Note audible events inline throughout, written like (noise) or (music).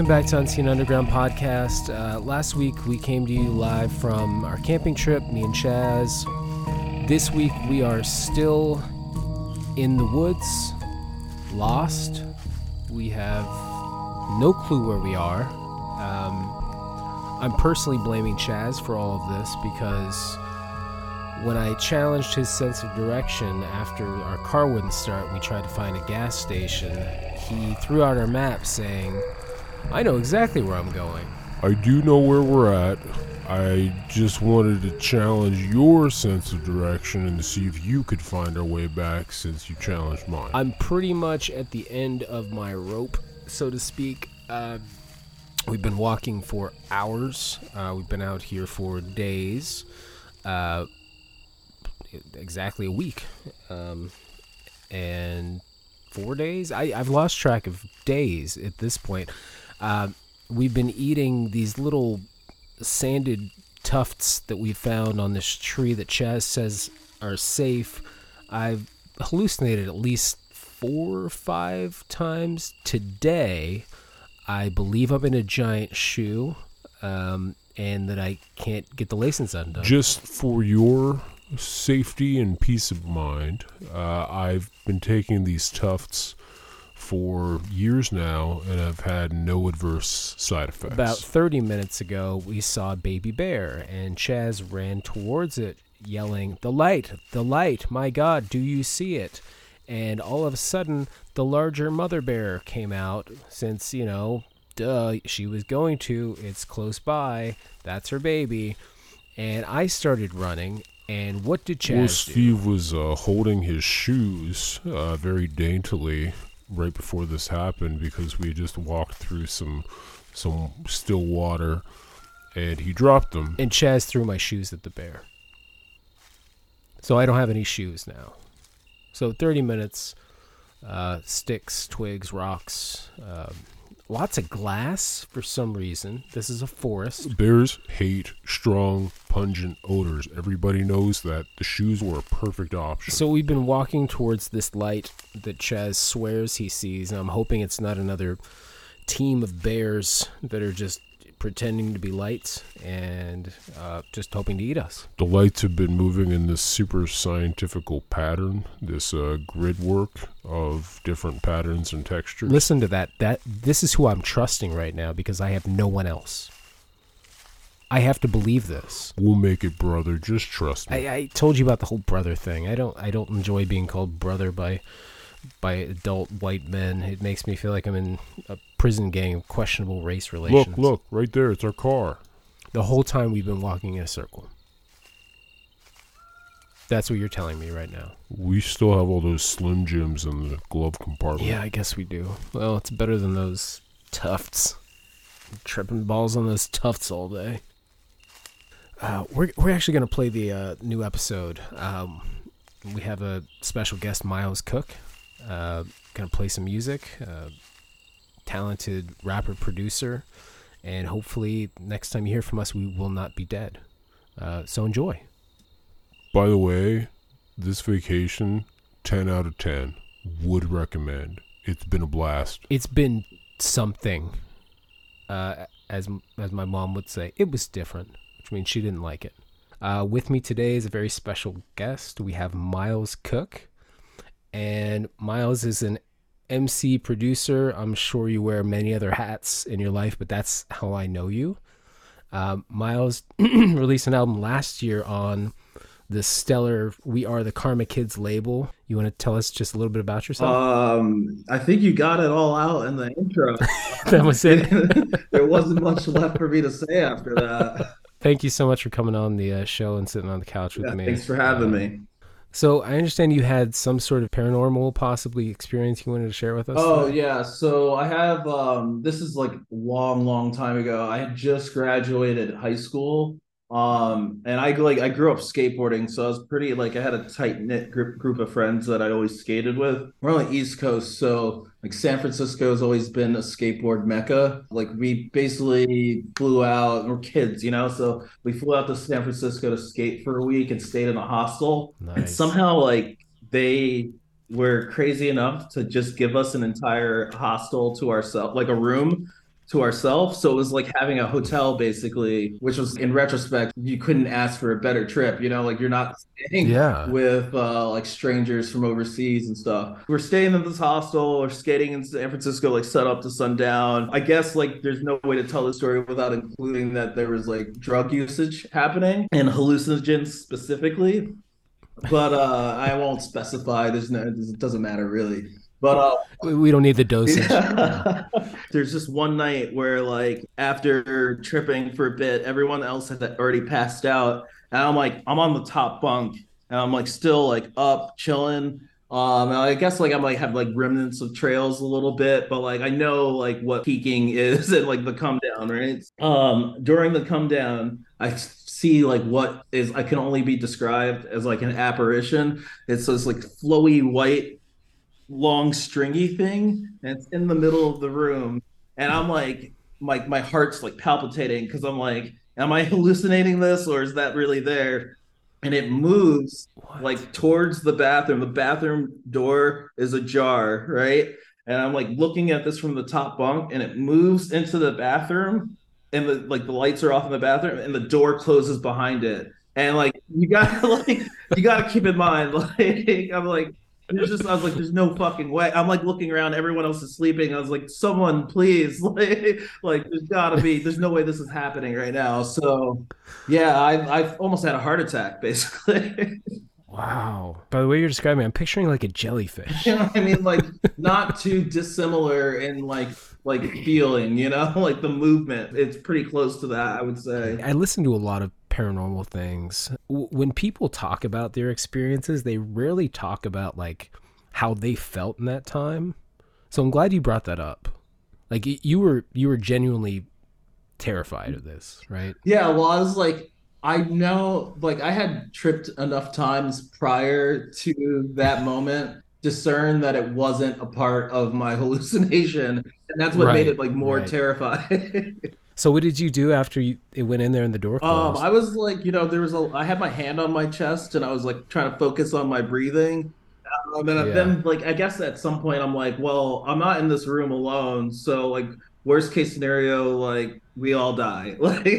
Welcome back to Unseen Underground Podcast. Uh, last week we came to you live from our camping trip, me and Chazz. This week we are still in the woods, lost. We have no clue where we are. Um, I'm personally blaming Chazz for all of this because when I challenged his sense of direction after our car wouldn't start, we tried to find a gas station. He threw out our map saying, I know exactly where I'm going. I do know where we're at. I just wanted to challenge your sense of direction and to see if you could find our way back since you challenged mine. I'm pretty much at the end of my rope, so to speak. Uh, we've been walking for hours. Uh, we've been out here for days. Uh, exactly a week. Um, and four days? I, I've lost track of days at this point. Uh, we've been eating these little sanded tufts that we found on this tree that Chazz says are safe. I've hallucinated at least four or five times today. I believe I'm in a giant shoe um, and that I can't get the laces undone. Just for your safety and peace of mind, uh, I've been taking these tufts for years now and I've had no adverse side effects. About 30 minutes ago, we saw a baby bear, and Chazz ran towards it, yelling, The light, the light, my God, do you see it? And all of a sudden, the larger mother bear came out, since, you know, duh, she was going to, it's close by, that's her baby. And I started running, and what did Chazz well, do? Steve was uh, holding his shoes uh, very daintily right before this happened because we just walked through some some still water and he dropped them. And Chazz threw my shoes at the bear. So I don't have any shoes now. So 30 minutes, uh, sticks, twigs, rocks, um, lots of glass for some reason. This is a forest. Bears hate strong, pungent odors. Everybody knows that. The shoes were a perfect option. So we've been walking towards this light that Chazz swears he sees, and I'm hoping it's not another team of bears that are just pretending to be lights and uh, just hoping to eat us. the lights have been moving in this super scientifical pattern, this uh, grid work of different patterns and textures. Listen to that. That this is who I'm trusting right now because I have no one else. I have to believe this. We'll make it, brother. Just trust me. I, I told you about the whole brother thing. I don't I don't enjoy being called brother by by adult white men. It makes me feel like I'm in a prison gang of questionable race relations. look, look, right there. It's our car. The whole time we've been walking in a circle. That's what you're telling me right now. We still have all those Slim Jims in the glove compartment. Yeah, I guess we do. Well, it's better than those tufts. Tripping balls on those tufts all day. Uh, we're we're actually gonna play the uh, new episode. Um, we have a special guest, Miles Cooke. Uh, gonna play some music. Uh, talented rapper producer, and hopefully next time you hear from us, we will not be dead. Uh, so enjoy. By the way, this vacation, 10 out of 10. Would recommend. It's been a blast. It's been something. Uh, as as my mom would say, it was different, which means she didn't like it. Uh, with me today is a very special guest. We have Miles Cooke, and Miles is an MC producer. I'm sure you wear many other hats in your life, but that's how I know you. Um, Miles (clears throat) released an album last year on the stellar "We Are the Karma Kids" label. You want to tell us just a little bit about yourself? Um, I think you got it all out in the intro. (laughs) that was it. (laughs) there wasn't much left for me to say after that. Thank you so much for coming on the uh, show and sitting on the couch with Yeah, me. thanks for having Uh, me. So I understand you had some sort of paranormal, possibly experience you wanted to share with us. Oh today? yeah, so I have um this is like a long, long time ago. I had just graduated high school. Um and I like I grew up skateboarding, so I was pretty like I had a tight knit group group of friends that I always skated with. We're on the East Coast, so like San Francisco has always been a skateboard mecca. Like we basically flew out, we're kids, you know, so we flew out to San Francisco to skate for a week and stayed in a hostel. Nice. And somehow like they were crazy enough to just give us an entire hostel to ourselves, like a room to ourselves. So it was like having a hotel basically, which was in retrospect, you couldn't ask for a better trip. You know, like you're not staying Yeah. with uh, like strangers from overseas and stuff. We're staying in this hostel or skating in San Francisco, like set up to sundown. I guess like there's no way to tell the story without including that there was like drug usage happening and hallucinogens specifically. But uh, I won't specify. There's no, it doesn't matter really. But uh, We- don't need the dosage. (laughs) there's just one night where like after tripping for a bit, everyone else had already passed out, and I'm like I'm on the top bunk, and I'm like still like up chilling. Um, I guess like I'm like have like remnants of trails a little bit, but like I know like what peaking (laughs) is and like the come down, right? Um, during the come down, I see like what is I can only be described as like an apparition. It's this like flowy white long stringy thing and it's in the middle of the room. And i'm like like my heart's like palpitating because i'm like am i (laughs) hallucinating this or is that really there? And it moves What? like towards the bathroom. The bathroom door is ajar right? And i'm like looking at this from the top bunk and it moves into the bathroom and the like the lights are off in the bathroom and the door closes behind it. And like you gotta (laughs) like you gotta keep in mind (laughs) like i'm like there's just I was like, there's no fucking way. I'm like looking around, everyone else is sleeping. I was like, someone please, (laughs) like, like there's gotta be, there's no way this is happening right now. So yeah, I've I've almost had a heart attack basically. Wow. By the way you're describing, I'm picturing like a jellyfish. (laughs) you know what I mean? Like not too dissimilar in like like feeling, you know, (laughs) like the movement. It's pretty close to that, I would say. I listen to a lot of paranormal things. W- When people talk about their experiences, they rarely talk about like how they felt in that time. So I'm glad you brought that up. Like you were you were genuinely terrified of this, right? Yeah, well, I was like, I know, like, I had tripped enough times prior to that moment, discern that it wasn't a part of my (laughs) hallucination, and that's what made it like more right. terrifying. (laughs) So what did you do after you it went in there and the door Um. I was like, you know, there was a, I had my hand on my chest, and I was like trying to focus on my breathing. Um, and Yeah. then, like, I guess at some point, I'm like, well, I'm not in this room alone, so like, worst case scenario, like, we all die. (laughs) Like, (laughs)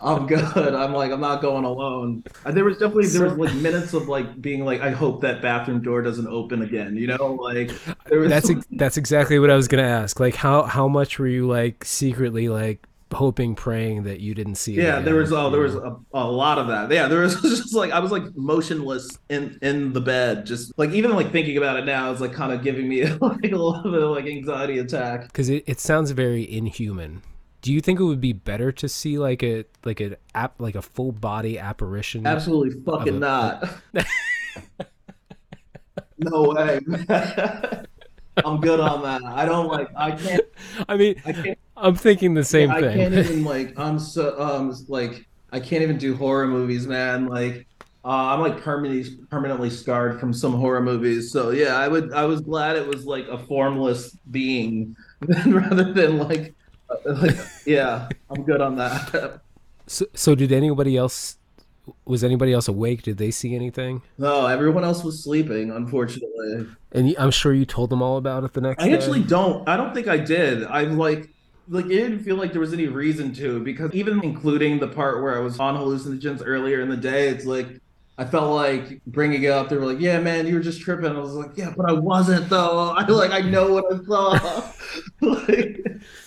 I'm good. I'm like, I'm not going alone. And there was definitely there was like minutes of like being like, I hope that bathroom door doesn't open again. You know, like there was that's ex- that's exactly what I was gonna ask. Like how how much were you like secretly like hoping, praying that you didn't see it? Yeah, there was oh, there was a, a lot of that. Yeah, there was (laughs) just like I was like motionless in in the bed, just like even like thinking about it now is like kind of giving me (laughs) like a little bit of like anxiety attack. because it, it sounds very inhuman. Do you think it would be better to see like a like an app like a full body apparition? Absolutely fucking a- not. (laughs) no way. I'm good on that. I don't like. I can't. I mean, I can't. I'm thinking the same I thing. I can't even (laughs) like. I'm so um like. I can't even do horror movies, man. Like. Uh, I'm like permanently permanently scarred from some horror movies. So yeah, I would I was glad it was like a formless being (laughs) rather than like uh, like yeah, I'm good on that. so, so did anybody else? Was anybody else awake? Did they see anything? No, everyone else was sleeping, unfortunately. And I'm sure you told them all about it the next I day. actually don't. I don't think I did. I'm like, like it didn't feel like there was any reason to because even including the part where I was on hallucinogens earlier in the day, it's like I felt like bringing it up. They were like, "Yeah, man, you were just tripping." I was like, "Yeah, but I wasn't though. (laughs) I like I know what I saw. (laughs) like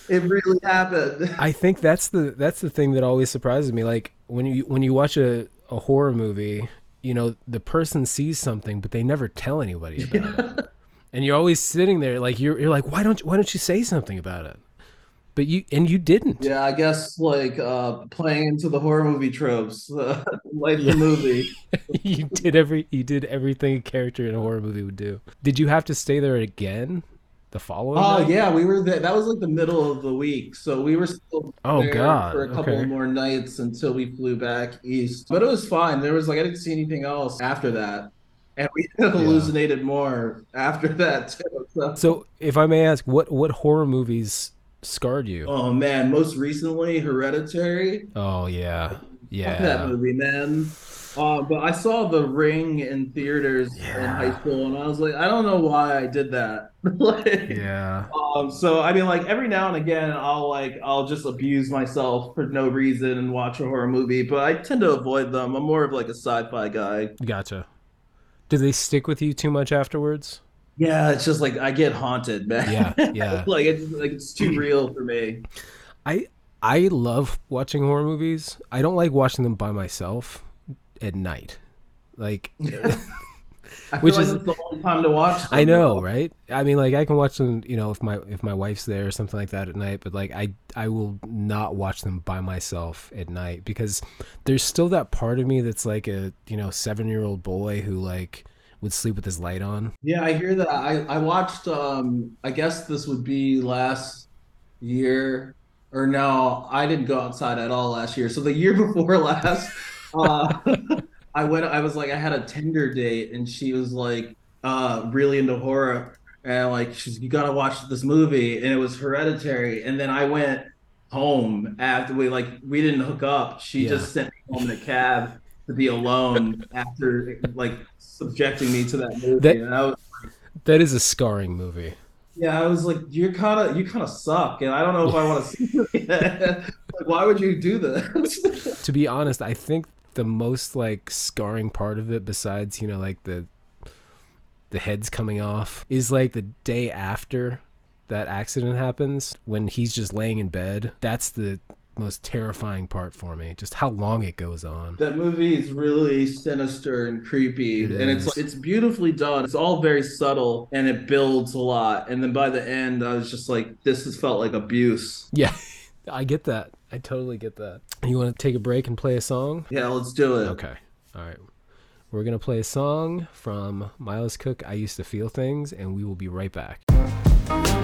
it really happened." I think that's the that's the thing that always surprises me. Like when you when you watch a, a horror movie, you know, the person sees something but they never tell anybody about it. (laughs) And you're always sitting there like you're you're like, why don't you, why don't you say something about it? But you and you didn't. Yeah, I guess like uh playing into the horror movie tropes, uh, (laughs) like the movie. (laughs) you did every you did everything a character in a horror movie would do. Did you have to stay there again the following Oh night? yeah, we were there. That was like the middle of the week, so we were still Oh, there God, for a couple okay. more nights until we flew back east. But it was fine. There was like I didn't see anything else after that, and we (laughs) hallucinated more after that too. So, So if I may ask, what what horror movies scarred you? oh man, most recently Hereditary. Oh yeah. Fuck that movie, man. Uh, but I saw The Ring in theaters in high school, and I was like, I don't know why I did that. (laughs) like, Yeah. um, so I mean, like every now and again, I'll like I'll just abuse myself for no reason and watch a horror movie, but I tend to avoid them. I'm more of like a sci-fi guy. Gotcha. Do they stick with you too much afterwards? Yeah, it's just like I get haunted, man. Yeah, (laughs) yeah. like it's like it's too real for me. I I love watching horror movies. I don't like watching them by myself at night. Like (laughs) Which is- like it's the only time to watch. Them. I know, right? I mean, like I can watch them, you know, if my if my wife's there or something like that at night. But like I I will not watch them by myself at night because there's still that part of me that's like a you know seven year old boy who like would sleep with his light on. Yeah, I hear that. I I watched. Um, I guess this would be last year, or no, I didn't go outside at all last year. So the year (laughs) before last, uh, (laughs) I went. I was like, I had a Tinder date, and she was like, uh, really into horror, and like, she's you gotta watch this movie, and it was Hereditary, and then I went home after we like we didn't hook up. She Yeah. just sent me home in a cab to be alone after like subjecting me to that movie. That- was, That is a scarring movie. yeah, I was like, you're kind of you kind of suck, and I don't know if I want to see you (laughs) like, why would you do this? To be honest, I think the most like scarring part of it, besides you know like the the heads coming off, is like the day after that accident happens when he's just laying in bed. That's the most terrifying part for me. Just how long it goes on. that movie is really sinister and creepy, It and it's is. it's beautifully done. It's all very subtle, and it builds a lot. And then by the end, I was just like, this has felt like abuse. Yeah, (laughs) I get that. I totally get that. You want to take a break and play a song? Yeah, let's do it. Okay. All right. We're going to play a song from Miles Cooke, I Used to Feel Things, and we will be right back.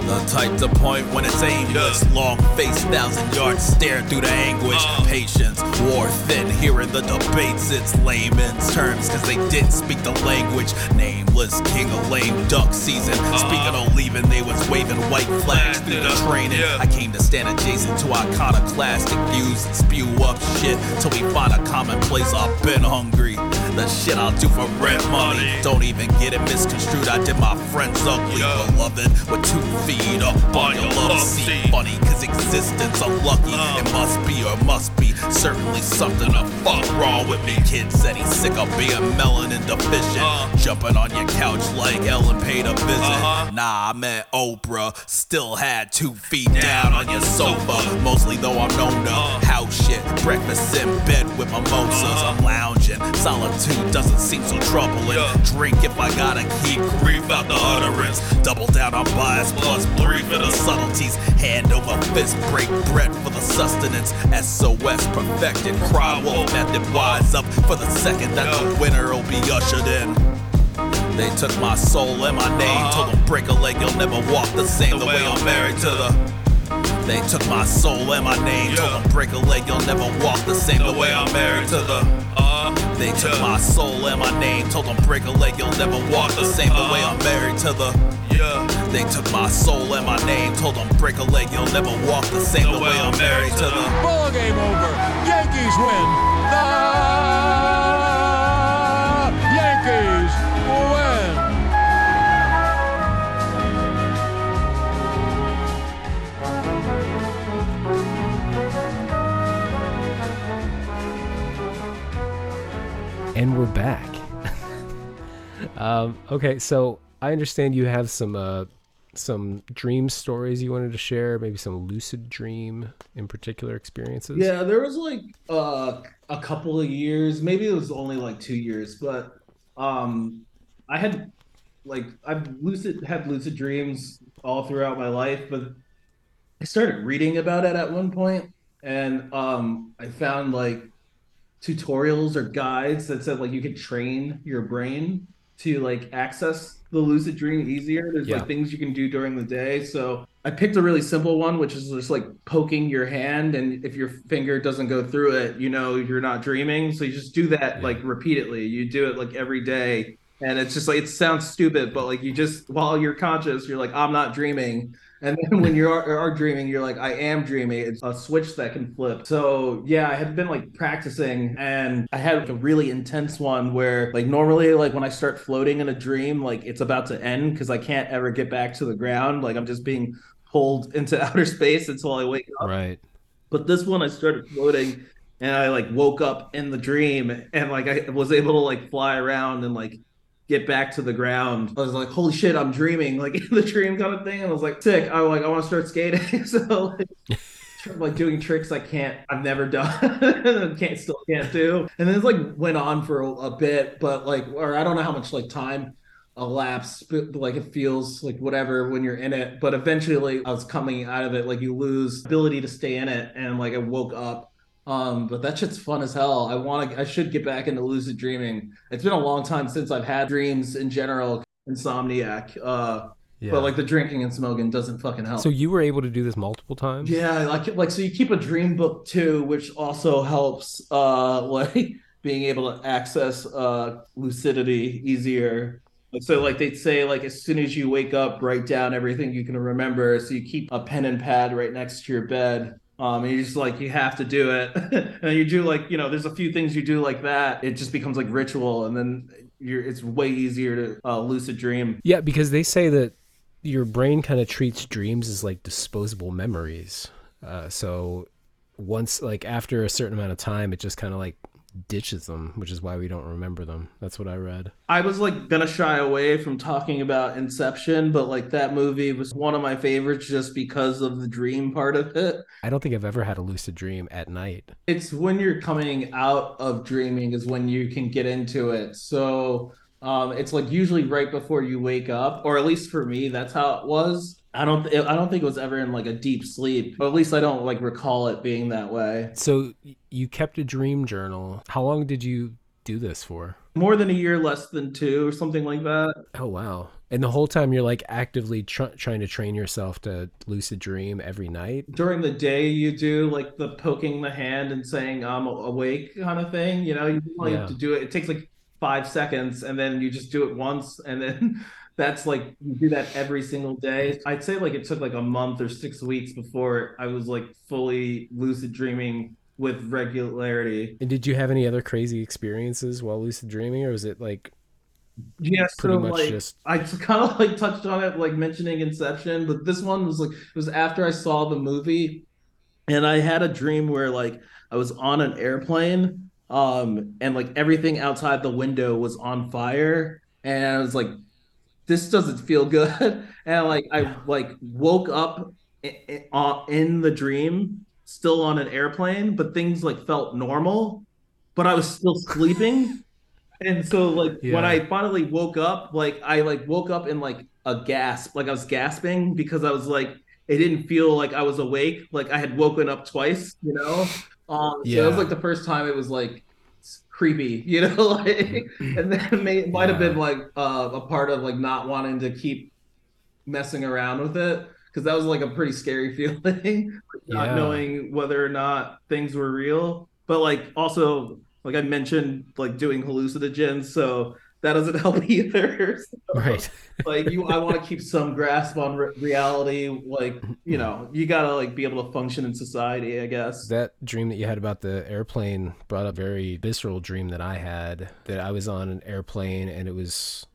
The type to point when it's aimless. Long face, thousand yards stare through the anguish. Patience, war thin, hearing the debates. It's layman's terms, cause they didn't speak the language. Nameless king of lame duck season. Speaking of leaving, they was waving white flags through the training. I came to stand adjacent to iconoclastic views and spew up shit till we find a common place. I've been hungry. The shit I'll do for rent money. Don't even get it misconstrued. I did my friends ugly, beloved, with two feet up on your love seat. Funny, cause existence unlucky. It must be or must be certainly something the fuck wrong with me. Kid said he's sick of being melanin deficient. Uh-huh. Jumping on your couch like Ellen paid a visit. Uh-huh. Nah, I meant Oprah. Still had two feet down on your sofa. Mostly though I'm known to uh-huh. house shit. Breakfast in bed with mimosas. I'm lounging. Solitude doesn't seem so troubling. Drink if I gotta keep grief out the utterance. Double down on bias plus brief for the subtleties. Hand over fist, break bread for the sustenance. SOS perfected. Cry wolf method wise up for the second that the winner will be ushered in. They took my soul and my name. Told them break a leg, you'll never walk the same. The way I'm married to the. They took my soul and my name. Told them break a leg, you'll never walk the same. The way I'm married to the. They took my soul and my name. Told them break a leg, you'll never walk the same. The way I'm married to the. They took my soul and my name. Told them break a leg, you'll never walk the same. The way I'm married to the. Ball game over. Yankees win. The Yankees win. And we're back. (laughs) um, okay, so I understand you have some uh, some dream stories you wanted to share, maybe some lucid dream in particular experiences. Yeah, there was like uh, a couple of years, maybe it was only like two years, but um, I had like I've lucid had lucid dreams all throughout my life, but I started reading about it at one point, and um, I found like tutorials or guides that said like you could train your brain to like access the lucid dream easier. There's Yeah. like things you can do during the day. So I picked a really simple one, which is just like poking your hand, and if your finger doesn't go through it, you know you're not dreaming. So you just do that Yeah. like repeatedly. You do it like every day, and it's just like it sounds stupid, but like you just while you're conscious, you're like I'm not dreaming, and then when you are, are dreaming, you're like I am dreaming. It's a switch that can flip. So yeah, I had been like practicing, and I had like a really intense one where like normally like when I start floating in a dream, like it's about to end because I can't ever get back to the ground. Like I'm just being pulled (laughs) into outer space until I wake up. Right. But this one, I started floating, and I like woke up in the dream, and like I was able to like fly around and like get back to the ground. I was like, holy shit, I'm dreaming, like (laughs) the dream kind of thing. And I was like, sick. I like, I want to start skating. (laughs) so like, (laughs) like doing tricks I can't, I've never done, can't still can't do. And then it's like went on for a, a bit, but like, or I don't know how much like time elapsed, but like it feels like whatever when you're in it. But eventually like I was coming out of it, like you lose ability to stay in it. And like I woke up um, but that shit's fun as hell. I want to. I should get back into lucid dreaming. It's been a long time since I've had dreams in general. Insomniac. Uh, Yeah. but like the drinking and smoking doesn't fucking help. so you were able to do this multiple times? yeah, like like so you keep a dream book too, which also helps. Uh, (laughs) like being able to access uh lucidity easier. So like they'd say like as soon as you wake up, write down everything you can remember. So you keep a pen and pad right next to your bed. Um, you just like you have to do it, (laughs) and you do like you know there's a few things you do like that. It just becomes like ritual, and then you're it's way easier to uh, lucid dream. Yeah, because they say that your brain kind of treats dreams as like disposable memories. Uh, so once, like after a certain amount of time, it just kind of like ditches them, which is why we don't remember them. That's what I read. I was like gonna shy away from talking about Inception, but like that movie was one of my favorites just because of the dream part of it. I don't think I've ever had a lucid dream at night. It's when you're coming out of dreaming is when you can get into it. So um, it's like usually right before you wake up, or at least for me, that's how it was. I don't, I don't think it was ever in like a deep sleep, or at least I don't like recall it being that way. So you kept a dream journal. How long did you do this for? More than a year, less than two, or something like that. Oh wow! And the whole time you're like actively tr- trying to train yourself to lucid dream every night. during the day you do like the poking the hand and saying i'm awake kind of thing you know you only Yeah. have to do it it takes like five seconds and then you just do it once and then (laughs) that's like you do that every single day. I'd say like it took like a month or six weeks before i was like fully lucid dreaming with regularity. And did you have any other crazy experiences while lucid dreaming, or was it like yeah pretty so much like just I (laughs) kind of like touched on it, like mentioning Inception, but this one was like it was after I saw the movie, and I had a dream where like I was on an airplane, um, and like everything outside the window was on fire, and I was like, this doesn't feel good, (laughs) and like I like woke up in, in, the dream, still on an airplane, but things like felt normal, but I was still sleeping. (laughs) And so like when I finally woke up, like I like woke up in like a gasp, like I was gasping because I was like it didn't feel like I was awake, like I had woken up twice, you know. Um, so it was like the first time it was like creepy, (laughs) you know, like, and that may, it might have been like uh, a part of like not wanting to keep messing around with it because that was like a pretty scary (laughs) feeling, not Yeah. knowing whether or not things were real. But like also, like I mentioned, like doing hallucinogens, so that doesn't (laughs) help either. So, right? like you, I want to keep some grasp on re- reality. Like you know, you gotta like be able to function in society, I guess. That dream that you had about the airplane brought up a very visceral dream that I had that I was on an airplane and it was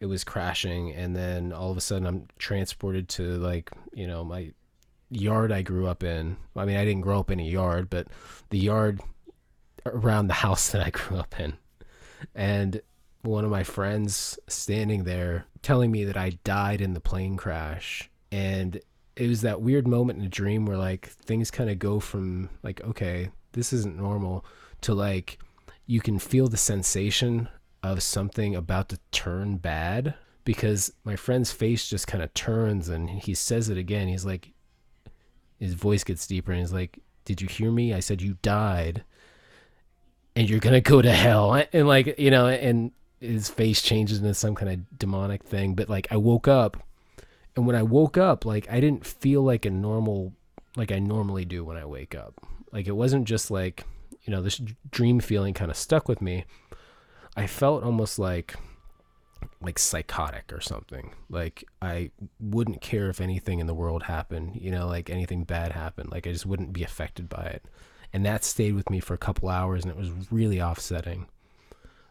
it was crashing and then all of a sudden I'm transported to like, you know, my yard I grew up in. I mean, I didn't grow up in a yard, but the yard around the house (laughs) that I grew up in. And one of my friends standing there telling me that I died in the plane crash. And it was that weird moment in a dream where like things kind of go from like okay this isn't normal to like you can feel the sensation of something about to turn bad because my friend's face just kind of turns and he says it again. He's like his voice gets deeper and he's like did you hear me? I said you died and you're gonna go to hell. And like you know and his face changes into some kind of demonic thing but like i woke up and when i woke up like i didn't feel like a normal like i normally do when i wake up like it wasn't just like you know this dream feeling kind of stuck with me i felt almost like like psychotic or something. Like I wouldn't care if anything in the world happened, you know, like anything bad happened. Like I just wouldn't be affected by it. And that stayed with me for a couple hours and it was really offsetting.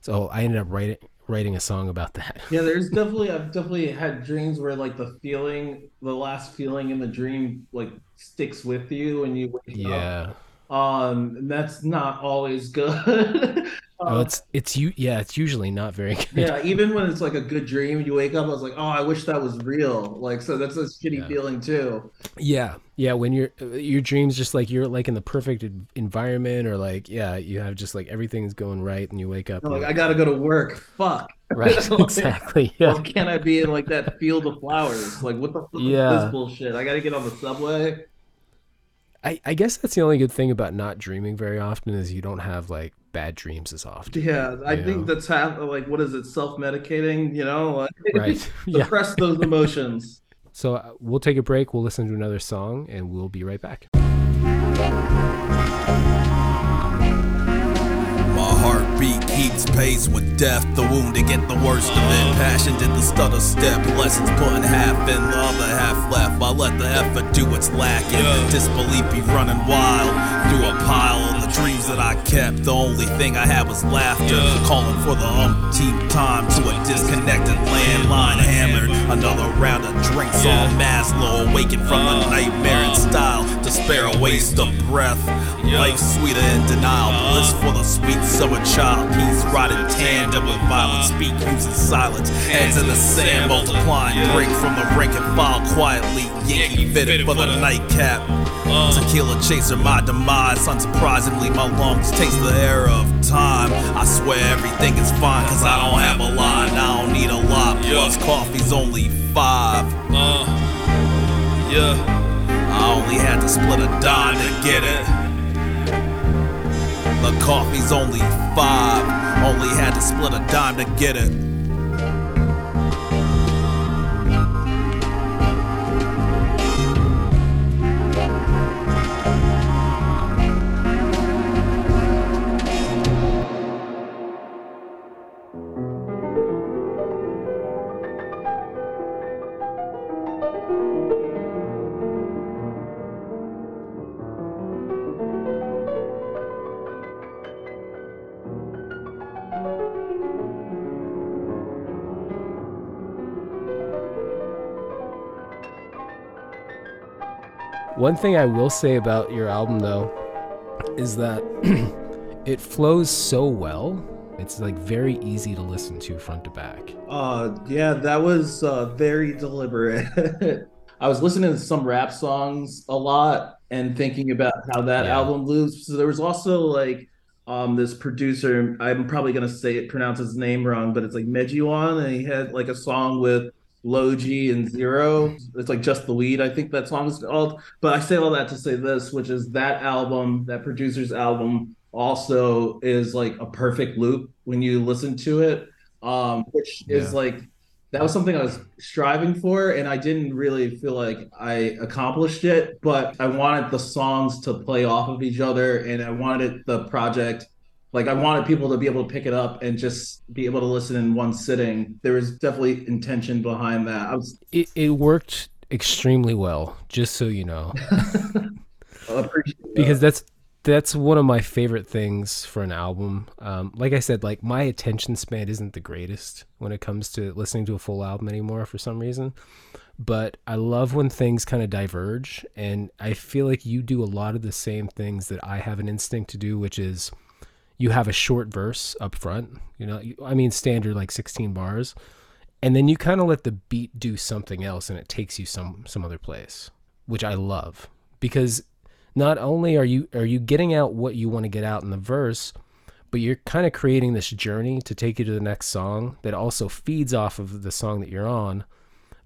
So I ended up writing writing a song about that. (laughs) Yeah, there's definitely I've definitely had dreams where like the feeling, the last feeling in the dream like sticks with you and you wake up. Um, and that's not always good. (laughs) Oh, Uh, it's it's you yeah, it's usually not very (laughs) good. yeah, even when it's like a good dream, you wake up, I was like, oh, I wish that was real. Like, so that's a shitty Yeah. feeling too. Yeah, yeah. When you're your dreams just like you're like in the perfect environment, or like yeah, you have just like everything's going right, and you wake up. I'm like, I gotta go to work. Fuck. right, Like, (laughs) exactly. Yeah, can't I be in like that field of flowers? Like, what the fuck Yeah. is this bullshit? I gotta get on the subway. I I guess that's the only good thing about not dreaming very often is you don't have like bad dreams as often. Yeah, I Yeah. think that's half like what is it, self-medicating, you know? Right. (laughs) (laughs) Suppress those emotions. So uh, we'll take a break. We'll listen to another song, and we'll be right back. Heartbeat keeps pace with death. The wounded get the worst of it. Passion did the stutter step. Lessons putting half in, the other half left. I let the effort do what's lacking. Disbelief be running wild through a pile of the dreams that I kept. The only thing I had was laughter. Calling for the umpteenth time to a disconnected landline hammered. Another round of drinks on Maslow. Awakened from the nightmare in style. To spare a waste of breath. Life sweeter in denial. Bliss for the sweet summer child. Peace in tandem with violence. Speak using silence. Hands in the sand multiplying. Break from the rank and file quietly. Yankee fitted for the nightcap. Tequila chaser, my demise. My lungs taste the air of time. I swear everything is fine, cause I don't have a line. I don't need a lot. Plus, coffee's only five. Uh, yeah. I only had to split a dime to get it. The coffee's only five. Only had to split a dime to get it. One thing I will say about your album, though, is that (clears throat) it flows so well. It's like very easy to listen to front to back. Uh, yeah, that was uh, very deliberate. (laughs) I was listening to some rap songs a lot and thinking about how that Yeah. album loops. So there was also like um this producer. I'm probably gonna say it, pronounce his name wrong, but it's like Mejiwan, and he had like a song with Logi and Zero. It's like just the weed. I think that song is called. But I say all that to say this, which is that album, that producer's album, also is like a perfect loop when you listen to it. Um, which is like that was something I was striving for, and I didn't really feel like I accomplished it. But I wanted the songs to play off of each other, and I wanted the project like I wanted people to be able to pick it up and just be able to listen in one sitting. There was definitely intention behind that. I was It, it worked extremely well, just so you know, (laughs) appreciative that. because that's that's one of my favorite things for an album. Um, like I said, like my attention span isn't the greatest when it comes to listening to a full album anymore for some reason. But I love when things kind of diverge, and I feel like you do a lot of the same things that I have an instinct to do, which is you have a short verse up front. You know, I mean, standard like 16 bars, and then you kind of let the beat do something else, and it takes you some some other place, which I love because not only are you are you getting out what you want to get out in the verse, but you're kind of creating this journey to take you to the next song that also feeds off of the song that you're on,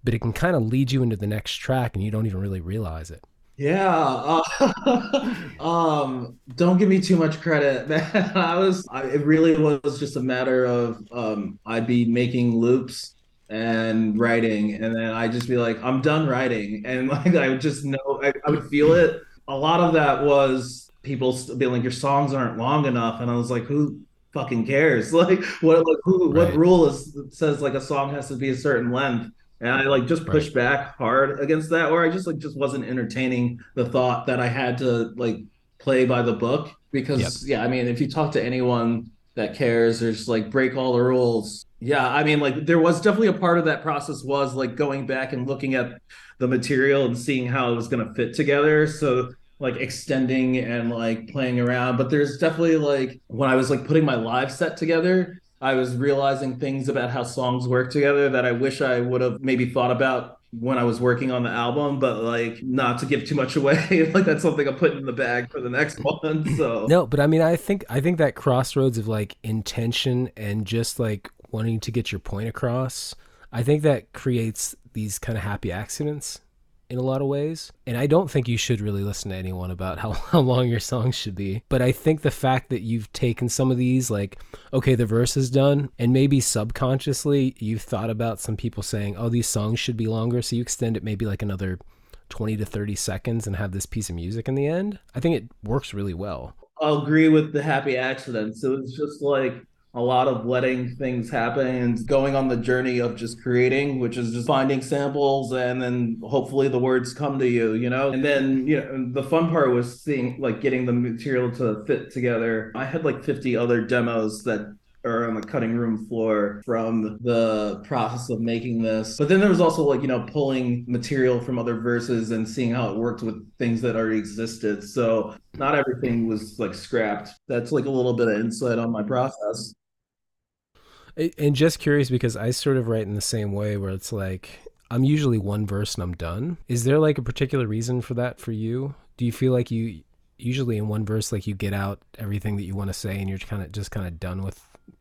but it can kind of lead you into the next track, and you don't even really realize it. Yeah. Uh, (laughs) um, don't give me too much credit, (laughs) man. I was, I, it really was just a matter of um, I'd be making loops and writing, and then I'd just be like, I'm done writing, and (laughs) like I would just know, I, I would feel it. A lot of that was people being like, your songs aren't long enough, and I was like, who, fucking cares? Like what like who what rule is says like a song has to be a certain length? And I like just pushed back hard against that, or I just like just wasn't entertaining the thought that I had to like play by the book because yeah, I mean if you talk to anyone that cares, there's like break all the rules. Yeah, I mean like there was definitely a part of that process was like going back and looking at the material and seeing how it was going to fit together. So like extending and like playing around. But there's definitely like when I was like putting my live set together, I was realizing things about how songs work together that I wish I would have maybe thought about when I was working on the album, but like not to give too much away. (laughs) like that's something I'm putting in the bag for the next (laughs) one. So No, but I mean, I think I think that crossroads of like intention and just like wanting to get your point across, I think that creates these kind of happy accidents in a lot of ways. And I don't think you should really listen to anyone about how, (laughs) how long your songs should be. But I think the fact that you've taken some of these, like, okay, the verse is done, and maybe subconsciously you've thought about some people saying, oh, these songs should be longer. So you extend it maybe like another 20 to 30 seconds and have this piece of music in the end. I think it works really well. I'll agree with the happy accidents. It was just like a lot of letting things happen and going on the journey of just creating, which is just finding samples and then hopefully the words come to you, you know? And then, you know, the fun part was seeing like getting the material to fit together. I had like 50 other demos that are on the cutting room floor from the process of making this. But then there was also like, you know, pulling material from other verses and seeing how it worked with things that already existed. So not everything was like scrapped. That's like a little bit of insight on my process. And just curious because I sort of write in the same way where it's like I'm usually one verse and I'm done. Is there like a particular reason for that for you? Do you feel like you usually in one verse like you get out everything that you want to say and you're kind of just kind of done with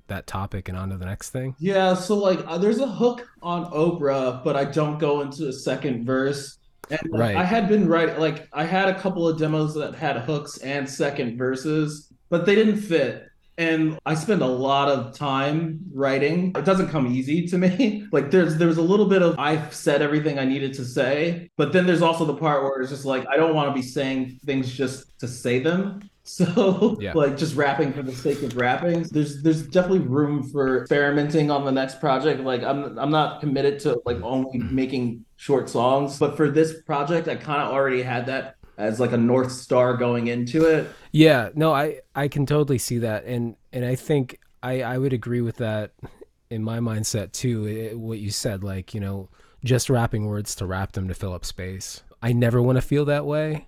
that topic and on to the next thing? Yeah, so like uh, there's a hook on Oprah, but I don't go into a second verse. And Right. I had been writing like I had a couple of demos that had hooks and second verses, but they didn't fit. And I spend a lot of time writing. It doesn't come easy to me. (laughs) Like there's there's a little bit of I've said everything I needed to say, but then there's also the part where it's just like I don't want to be saying things just to say them. (laughs) So Yeah. like just rapping for the sake of rapping. There's there's definitely room for experimenting on the next project. Like I'm I'm not committed to like only mm. making short songs, but for this project I kind of already had that as like a north star going into it. Yeah, no, I I can totally see that, and and I think I I would agree with that in my mindset too. It, what you said, like you know, just rapping words to rap them to fill up space. I never want to feel that way,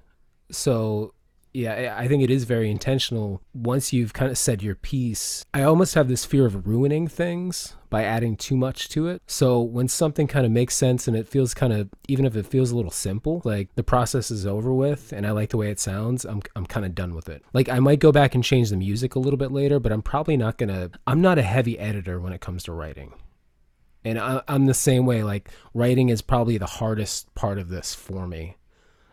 so yeah, I think it is very intentional. Once you've kind of said your piece, I almost have this fear of ruining things by adding too much to it. So when something kind of makes sense and it feels kind of, even if it feels a little simple, like the process is over with and I like the way it sounds, I'm, I'm kind of done with it. Like I might go back and change the music a little bit later, but I'm probably not going to, I'm not a heavy editor when it comes to writing. And I, I'm the same way. Like writing is probably the hardest part of this for me.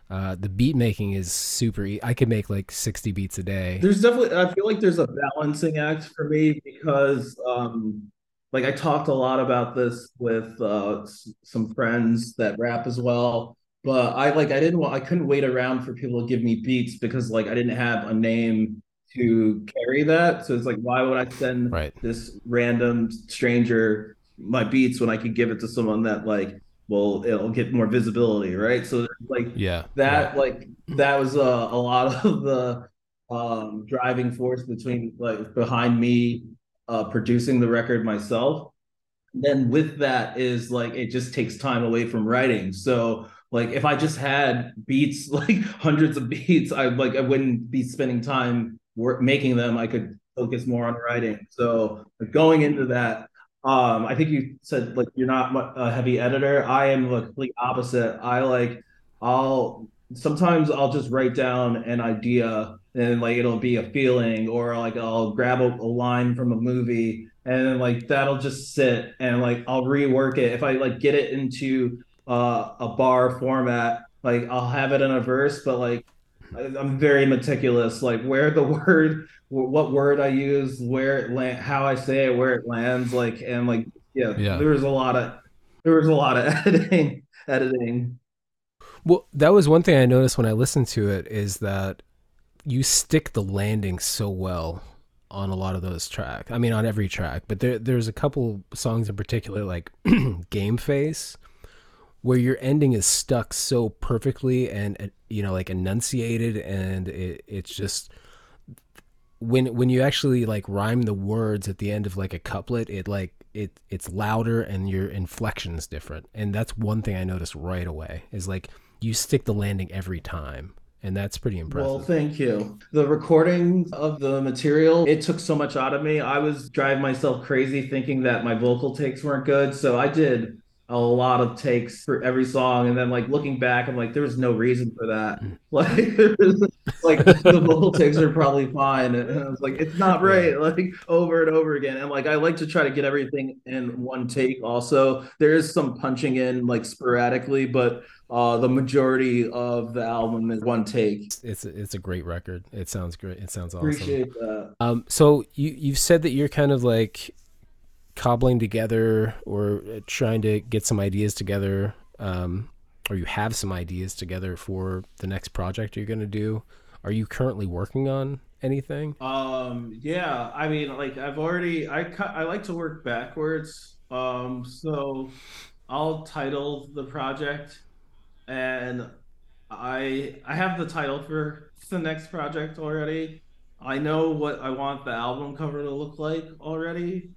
Uh, the beat making is super. E- I could make like 60 beats a day. There's definitely I feel like there's a balancing act for me because um like I talked a lot about this with uh s- some friends that rap as well. But I like I didn't want I couldn't wait around for people to give me beats because like I didn't have a name to carry that. So it's like why would I send Right. this random stranger my beats when I could give it to someone that like well it'll get more visibility, right? So like Yeah. that like that was a, a lot (laughs) of the um driving force between like behind me uh producing the record myself then with that is like it just takes time away from writing so like if i just had beats (laughs) like hundreds of beats i like i wouldn't be spending time work making them i could focus more on writing so like, going into that um i think you said like you're not a heavy editor. I am the complete opposite. I like i'll sometimes i'll just write down an idea and like it'll be a feeling or like i'll grab a, a line from a movie and then like that'll just sit and like I'll rework it. If I like get it into uh, a bar format, like I'll have it in a verse, but like I'm very meticulous, like where the (laughs) word, what word I use, where it land, how I say it, where it lands, like and like yeah, Yeah. there was a lot of there was a lot of (laughs) editing, editing. Well, that was one thing I noticed when I listened to it is that you stick the landing so well. on a lot of those tracks. I mean, on every track, but there there's a couple songs in particular, like (clears throat) Game Face, where your ending is stuck so perfectly and uh, you know like enunciated, and it, it's just when when you actually like rhyme the words at the end of like a couplet, it like it it's louder and your inflection is different, and that's one thing I noticed right away is like you stick the landing every time and that's pretty impressive. Well, thank you. The recording of the material, it took so much out of me. I was driving myself crazy thinking that my vocal takes weren't good. So I did a lot of takes for every song. And then like looking back i'm like there was no reason for that. (laughs) Like like the vocal takes are probably fine. And i was like it's not right (laughs) like over and over again. And like i like to try to get everything in one take also. There is some punching in like sporadically but uh the majority of the album is one take. It's a, it's a great record. It sounds great. It sounds awesome. Appreciate that. Um so you you've said that you're kind of like cobbling together or uh, trying to get some ideas together um, or you have some ideas together for the next project you're going to do are you currently working on anything? Um yeah i mean like i've already i i like to work backwards um so i'll title the project and i i have the title for the next project already. I know what i want the album cover to look like already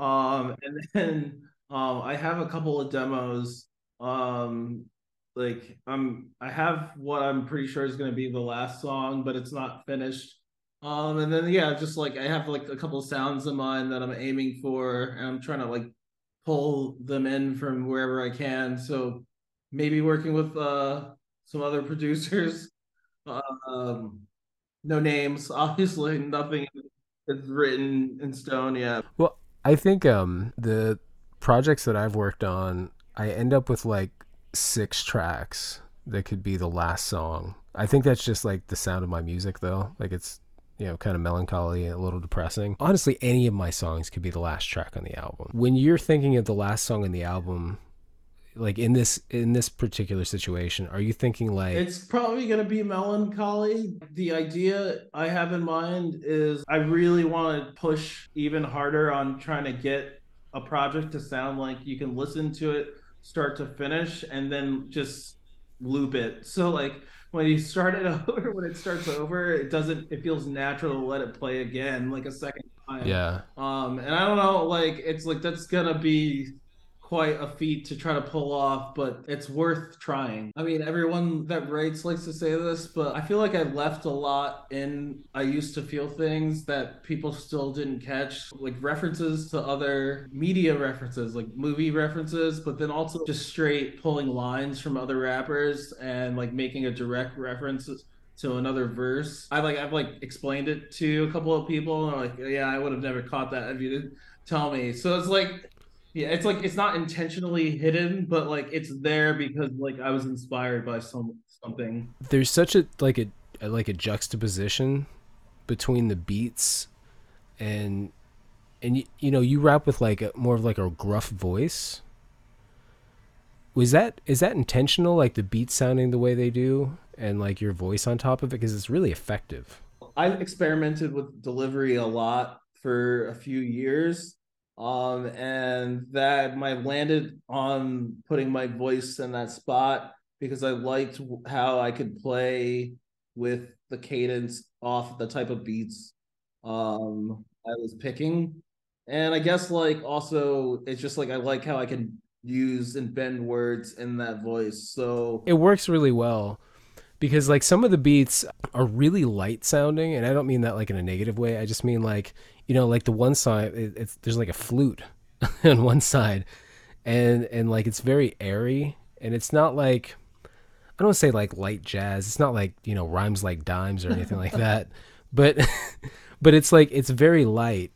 um, and then um, I have a couple of demos. Um, like I'm, I have what I'm pretty sure is going to be the last song, but it's not finished. Um, and then yeah, just like I have like a couple of sounds in mind that I'm aiming for, and I'm trying to like pull them in from wherever I can. So maybe working with uh some other producers. Um, no names, (laughs) obviously, nothing is written in stone yet. Well, I think um the projects that I've worked on, I end up with like six tracks that could be the last song. I think that's just like the sound of my music though. Like it's you know, kind of melancholy a little depressing. Honestly, any of my songs could be the last track on the album. When you're thinking of the last song on the album, like in this in this particular situation are you thinking like it's probably going to be melancholy. The idea i have in mind is i really want to push even harder on trying to get a project to sound like you can listen to it start to finish and then just loop it. So like when you start it (laughs) over when it starts over it doesn't it feels natural to let it play again like a second time. Yeah. Um and i don't know like it's like that's gonna be quite a feat to try to pull off, but it's worth trying. I mean, everyone that writes likes to say this, but I feel like I left a lot in I used to feel things that people still didn't catch, like references to other media references, like movie references, but then also just straight pulling lines from other rappers and like making a direct reference to another verse. I like I've like explained it to a couple of people and like, yeah, I would have never caught that if you didn't tell me. So it's like yeah, it's like it's not intentionally hidden, but like it's there because like I was inspired by some something. There's such a like a, like a juxtaposition between the beats and and you, you know you rap with like a more of like a gruff voice. Was that is that intentional? Like the beats sounding the way they do, and like your voice on top of it, because it's really effective. I've experimented with delivery a lot for a few years um, and that my landed on putting my voice in that spot because I liked how I could play with the cadence off the type of beats um I was picking. And I guess like also it's just like I like how I can use and bend words in that voice. So it works really well because like some of the beats are really light sounding and I don't mean that like in a negative way. I just mean like you know, like the one side, it, it's there's like a flute (laughs) on one side, and and like it's very airy, and it's not like I don't say like light jazz. It's not like you know rhymes like dimes or anything like (laughs) that, but (laughs) but it's like it's very light,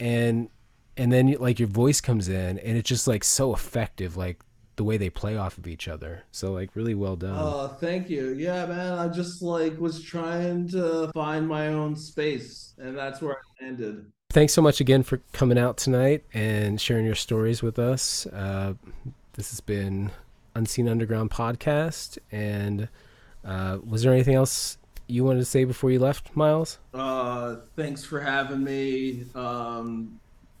and and then like your voice comes in, and it's just like so effective, like the way they play off of each other. So like really well done. Oh, thank you. Yeah, man. I just like was trying to find my own space, and that's where I landed thanks so much again for coming out tonight and sharing your stories with us. Uh, this has been Unseen Underground podcast. And uh, was there anything else you wanted to say before you left, Miles? Uh, thanks for having me. Um,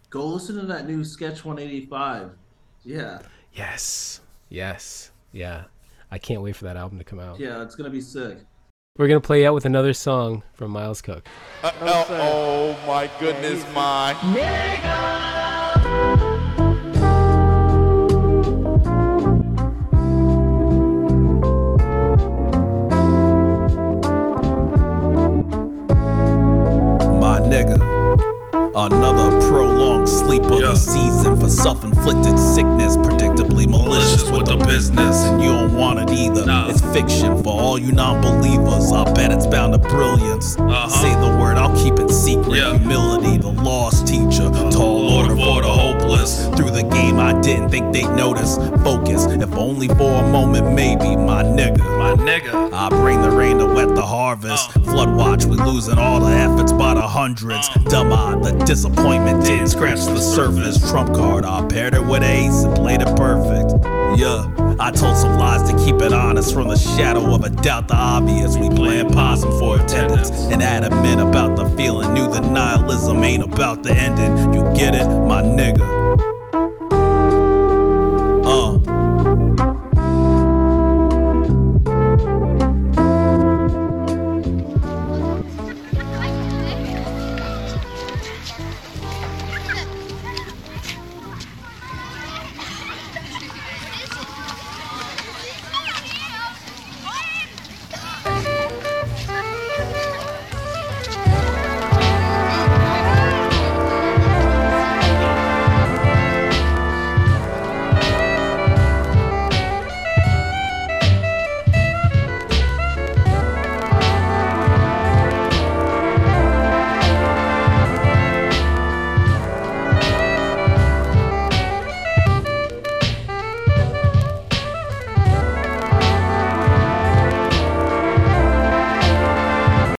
go listen to that new Sketch 185. Yeah, Yes. Yes. Yeah. I can't wait for that album to come out. yeah, it's gonna be sick. We're gonna play out with another song from Miles Cooke. Uh, oh, oh my goodness, my. my nigga. Another prolonged sleep of the season for self inflicted sickness, predictably malicious with the business. And you don't want it either. It's fiction for all you non believers. I bet it's bound to brilliance. Uh-huh. Say the word, I'll keep it secret. Humility, the lost teacher. Uh, Tall order for the hopeless. Through the game, I didn't think they'd notice. Focus, if only for a moment, maybe, my nigga. My nigga. I bring the rain to wet the harvest. Uh. Flood watch, we losing all the efforts by the hundreds. Uh. Dumb eye, the disappointment didn't scratch the surface. Trump card, I paired it with ace and played it perfect. Yeah, I told some lies to keep it honest from the shadow of a doubt. The obvious, we playing possum for attendance and adamant about the feeling. Knew the nihilism ain't about the ending. You get it, my nigga.